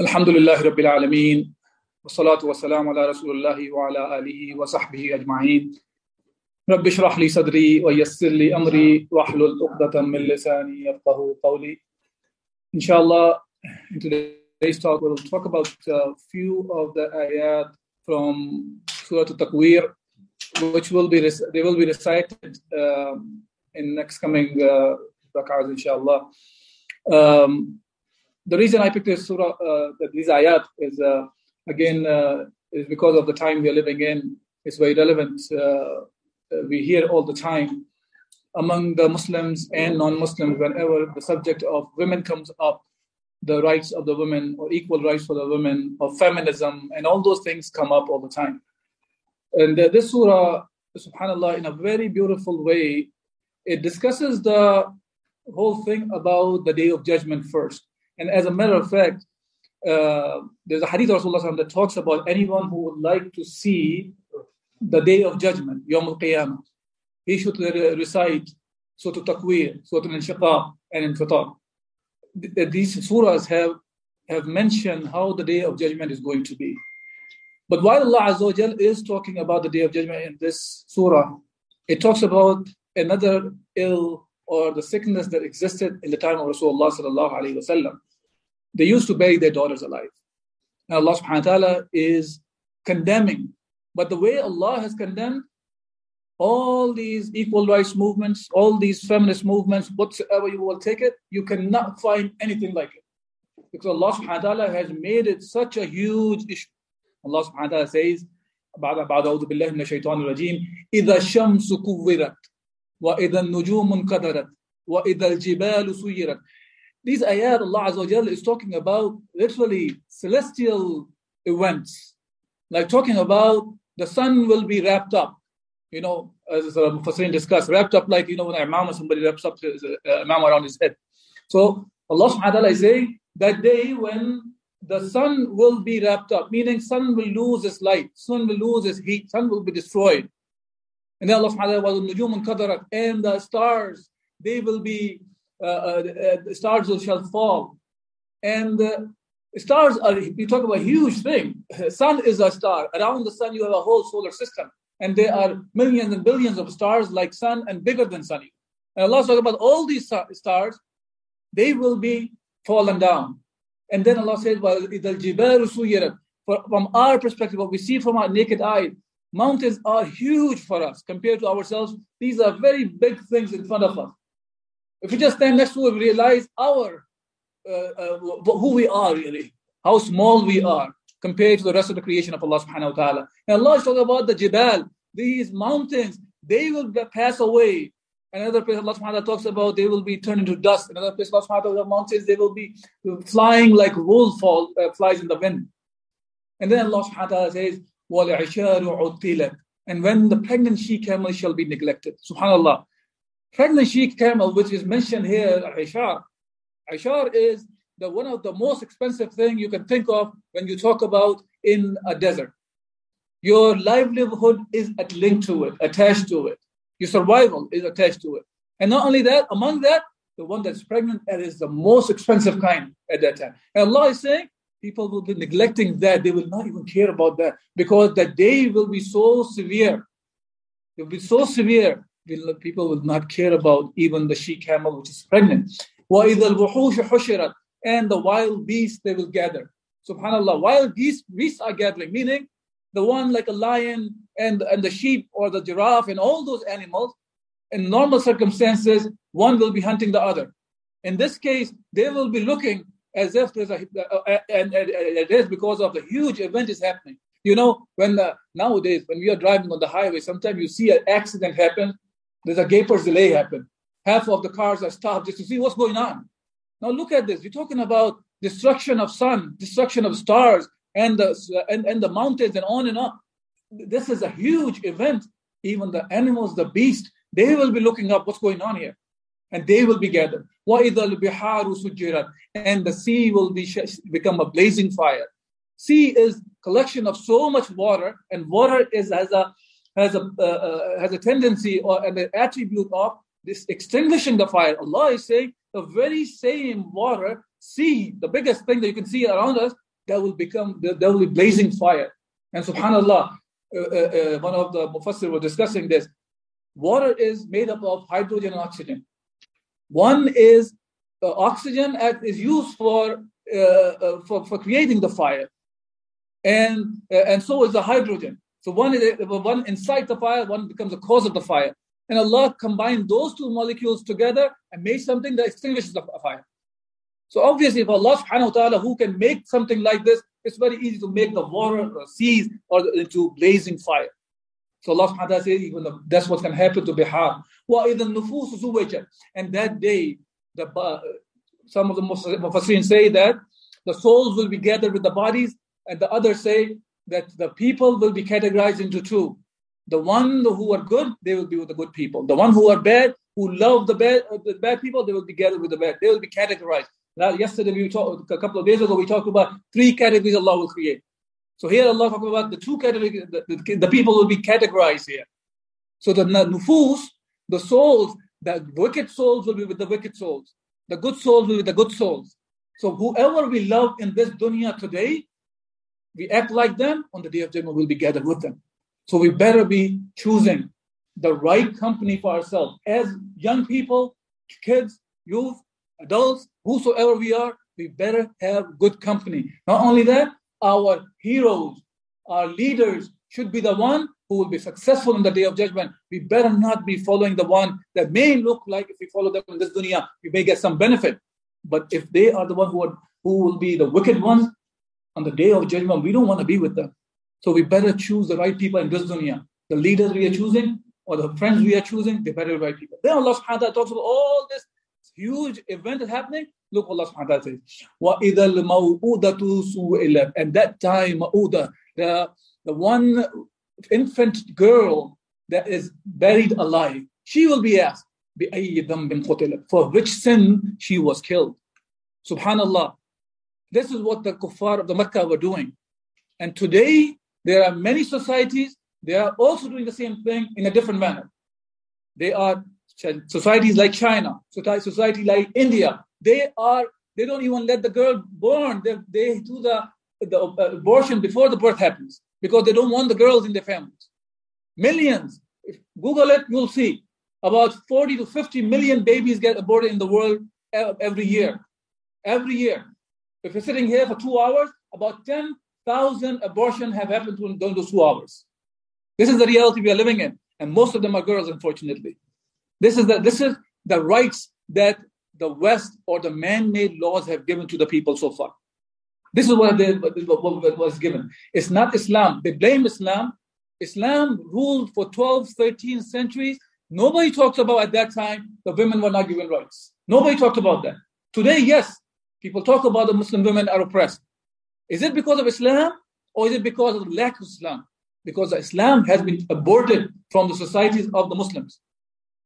الحمد لله رب العالمين والصلاة والسلام على رسول الله وعلى آله وصحبه أجمعين رب اشرح لي صدري ويسر لي أمري واحلل عقدة من لساني يفقه قولي Inshallah, in today's talk, we'll talk about a few of the ayat from Surah Al-Takwir, which will be they will be recited um, in next coming uh, rak'ahs, inshallah. Um, the reason I picked this surah, uh, these ayat, is uh, again uh, is because of the time we are living in. It's very relevant. Uh, we hear all the time among the Muslims and non-Muslims whenever the subject of women comes up, the rights of the women or equal rights for the women or feminism and all those things come up all the time. And uh, this surah, subhanallah, in a very beautiful way, it discusses the whole thing about the day of judgment first. And as a matter of fact, uh, there's a hadith of Rasulullah that talks about anyone who would like to see the day of judgment, Yom al Qiyamah. He should recite Surah Takwir, Surah Al-Inshiqaq, and Infitar. These surahs have, have mentioned how the day of judgment is going to be. But while Allah Azza is talking about the day of judgment in this surah, it talks about another ill or the sickness that existed in the time of Rasulullah sallallahu alaihi wasallam. They used to bury their daughters alive. And Allah subhanahu wa ta'ala is condemning. But the way Allah has condemned all these equal rights movements, all these feminist movements, whatsoever you will take it, you cannot find anything like it. Because Allah subhanahu wa ta'ala has made it such a huge issue. Allah subhanahu wa ta'ala says, بعد بعد أعوذ بالله من الشيطان الرجيم إذا الشمس كورت وإذا النجوم انقدرت وإذا الجبال سيرت These ayat Allah Azza wa is talking about literally celestial events, like talking about the sun will be wrapped up, you know, as uh, Mufassirin discussed, wrapped up like, you know, when an imam or somebody wraps up his uh, imam around his head. So Allah subhanahu wa ta'ala is saying that day when the sun will be wrapped up, meaning sun will lose its light, sun will lose its heat, sun will be destroyed. And then Allah subhanahu wa ta'ala and the stars, they will be, uh, uh, the stars shall fall. And uh, stars are, we talk about a huge thing. Sun is a star. Around the sun, you have a whole solar system. And there are millions and billions of stars like sun and bigger than sun. And Allah talking about all these stars, they will be fallen down. And then Allah says, well, from our perspective, what we see from our naked eye, Mountains are huge for us compared to ourselves. These are very big things in front of us. If we just stand next to it, we realize our uh, uh, who we are really, how small we are compared to the rest of the creation of Allah subhanahu wa ta'ala. And Allah is talking about the jibal, these mountains, they will pass away. Another place Allah subhanahu wa ta'ala talks about they will be turned into dust. Another place Allah subhanahu wa ta'ala mountains, they will be flying like wool fall, uh, flies in the wind. And then Allah subhanahu wa ta'ala says, and when the pregnant she camel shall be neglected. Subhanallah. Pregnant she camel, which is mentioned here, Ishar. Ishar is the one of the most expensive thing you can think of when you talk about in a desert. Your livelihood is linked to it, attached to it. Your survival is attached to it. And not only that, among that, the one that's pregnant, that is the most expensive kind at that time. And Allah is saying, people will be neglecting that. They will not even care about that because that day will be so severe. It will be so severe. People will not care about even the she camel which is pregnant. And the wild beasts they will gather. Subhanallah, wild beasts, beasts are gathering, meaning the one like a lion and, and the sheep or the giraffe and all those animals, in normal circumstances, one will be hunting the other. In this case, they will be looking as if there's a, and, and, it is because of the huge event is happening. You know, when the, nowadays when we are driving on the highway, sometimes you see an accident happen. There's a gaper's delay happen. Half of the cars are stopped just to see what's going on. Now look at this. We're talking about destruction of sun, destruction of stars, and the and, and the mountains, and on and on. This is a huge event. Even the animals, the beast, they will be looking up what's going on here, and they will be gathered. And the sea will be become a blazing fire. Sea is collection of so much water, and water is has a has a uh, uh, has a tendency or an attribute of this extinguishing the fire. Allah is saying the very same water, sea, the biggest thing that you can see around us, that will become that will be blazing fire. And Subhanallah, uh, uh, uh, one of the mufassir was discussing this. Water is made up of hydrogen and oxygen. One is uh, oxygen is used for, uh, uh, for for creating the fire, and uh, and so is the hydrogen. So one is one inside the fire, one becomes the cause of the fire. And Allah combined those two molecules together and made something that extinguishes the fire. So obviously, if Allah subhanahu wa ta'ala who can make something like this, it's very easy to make the water or seas or into blazing fire. So Allah subhanahu wa ta'ala says, that's going to happen to Bihar. And that day, the, uh, some of the Mufassirin say that the souls will be gathered with the bodies, and the others say that the people will be categorized into two. The one who are good, they will be with the good people. The one who are bad, who love the bad, uh, the bad people, they will be gathered with the bad. They will be categorized. Now, yesterday we talked, a couple of days ago, we talked about three categories Allah will create. So here Allah talking about the two categories, the, the, the, people will be categorized here. So the nufus, the souls, the wicked souls will be with the wicked souls. The good souls will be the good souls. So whoever we love in this dunya today, we act like them, on the day of judgment we'll be gathered with them. So we better be choosing the right company for ourselves. As young people, kids, youth, adults, whosoever we are, we better have good company. Not only that, our heroes, our leaders should be the one who will be successful in the day of judgment. We better not be following the one that may look like if we follow them in this dunya, we may get some benefit. But if they are the one who, are, who will be the wicked ones on the day of judgment, we don't want to be with them. So we better choose the right people in this dunya. The leaders we are choosing or the friends we are choosing, they better be right people. Then Allah subhanahu wa ta'ala talks about all this huge event is happening. Look what Allah subhanahu wa ta'ala says. وَإِذَا الْمَوْءُودَةُ سُئِلَتْ And that time, ma'uda, the, the one infant girl that is buried alive, she will be asked, بِأَيِّ ذَنْبٍ قُتِلَتْ For which sin she was killed. Subhanallah. This is what the kuffar of the Makkah were doing. And today, there are many societies, they are also doing the same thing in a different manner. They are societies like China, society like India, they are they don't even let the girl born. They, they do the, the uh, abortion before the birth happens because they don't want the girls in their families. Millions. If Google it, you'll see about 40 to 50 million babies get aborted in the world uh, every year. Every year. If you're sitting here for two hours, about 10,000 abortions have happened during those two hours. This is the reality we are living in. And most of them are girls, unfortunately. This is the, this is the rights that the West or the man-made laws have given to the people so far. This is what, they, what was given. It's not Islam. They blame Islam. Islam ruled for 12, 13 centuries. Nobody talks about at that time the women were not given rights. Nobody talked about that. Today, yes, people talk about the Muslim women are oppressed. Is it because of Islam or is it because of the lack of Islam? Because Islam has been aborted from the societies of the Muslims.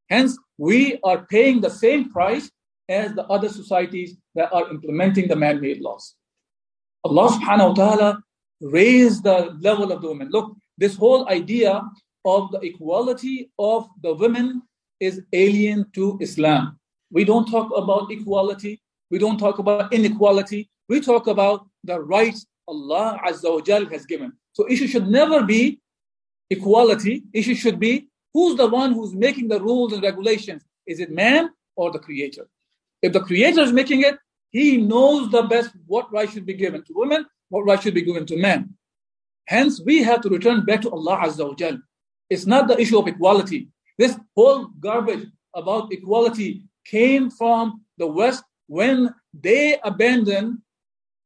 Hence, we are paying the same price as the other societies that are implementing the man made laws. Allah subhanahu wa ta'ala raised the level of the women. Look, this whole idea of the equality of the women is alien to Islam. We don't talk about equality, we don't talk about inequality, we talk about the rights Allah Azza wa Jal has given. So issue should never be equality, issue should be Who's the one who's making the rules and regulations? Is it man or the creator? If the creator is making it, he knows the best what right should be given to women, what right should be given to men. Hence, we have to return back to Allah Azza wa Jal. It's not the issue of equality. This whole garbage about equality came from the West when they abandoned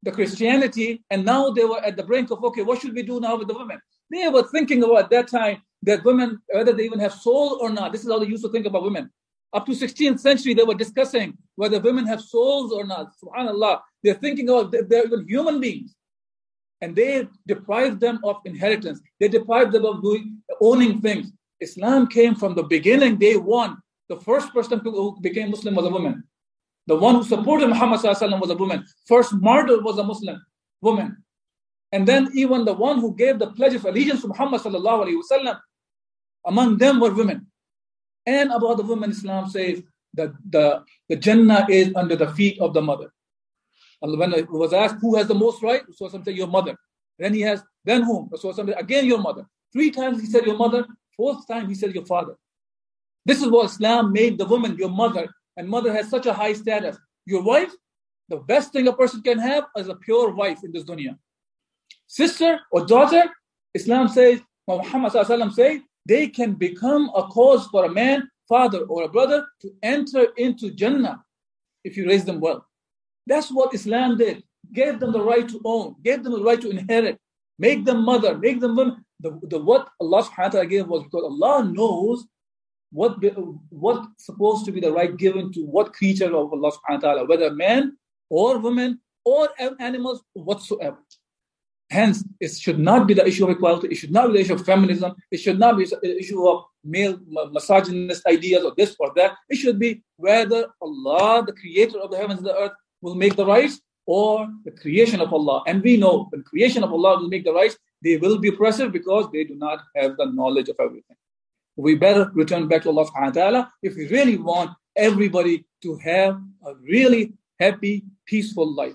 the Christianity and now they were at the brink of, okay, what should we do now with the women? They were thinking about at that time that women, whether they even have soul or not, this is how they used to think about women. Up to 16th century, they were discussing whether women have souls or not. Subhanallah. They're thinking of they're even human beings. And they deprive them of inheritance. They deprive them of doing owning things. Islam came from the beginning, day one. The first person who became Muslim was a woman. The one who supported Muhammad was a woman. First martyr was a Muslim woman. And then even the one who gave the pledge of allegiance to Muhammad wasallam, among them were women. And about the women, Islam says that the, the Jannah is under the feet of the mother. And when it was asked who has the most right, Rasulullah said, Your mother. Then he has, then whom? Rasulullah said, Again, your mother. Three times he said, Your mother. Fourth time he said, Your father. This is what Islam made the woman, your mother. And mother has such a high status. Your wife, the best thing a person can have is a pure wife in this dunya sister or daughter, Islam says, Muhammad says, they can become a cause for a man, father, or a brother to enter into Jannah if you raise them well. That's what Islam did. Gave them the right to own, gave them the right to inherit, make them mother, make them women. The, the what Allah subhanahu wa ta'ala gave was because Allah knows what what's supposed to be the right given to what creature of Allah subhanahu wa ta'ala, whether man or woman or animals whatsoever. Hence, it should not be the issue of equality. It should not be the issue of feminism. It should not be the issue of male misogynist ideas or this or that. It should be whether Allah, the creator of the heavens and the earth, will make the rights or the creation of Allah. And we know the creation of Allah will make the rights. They will be oppressive because they do not have the knowledge of everything. We better return back to Allah subhanahu wa ta'ala if we really want everybody to have a really happy, peaceful life.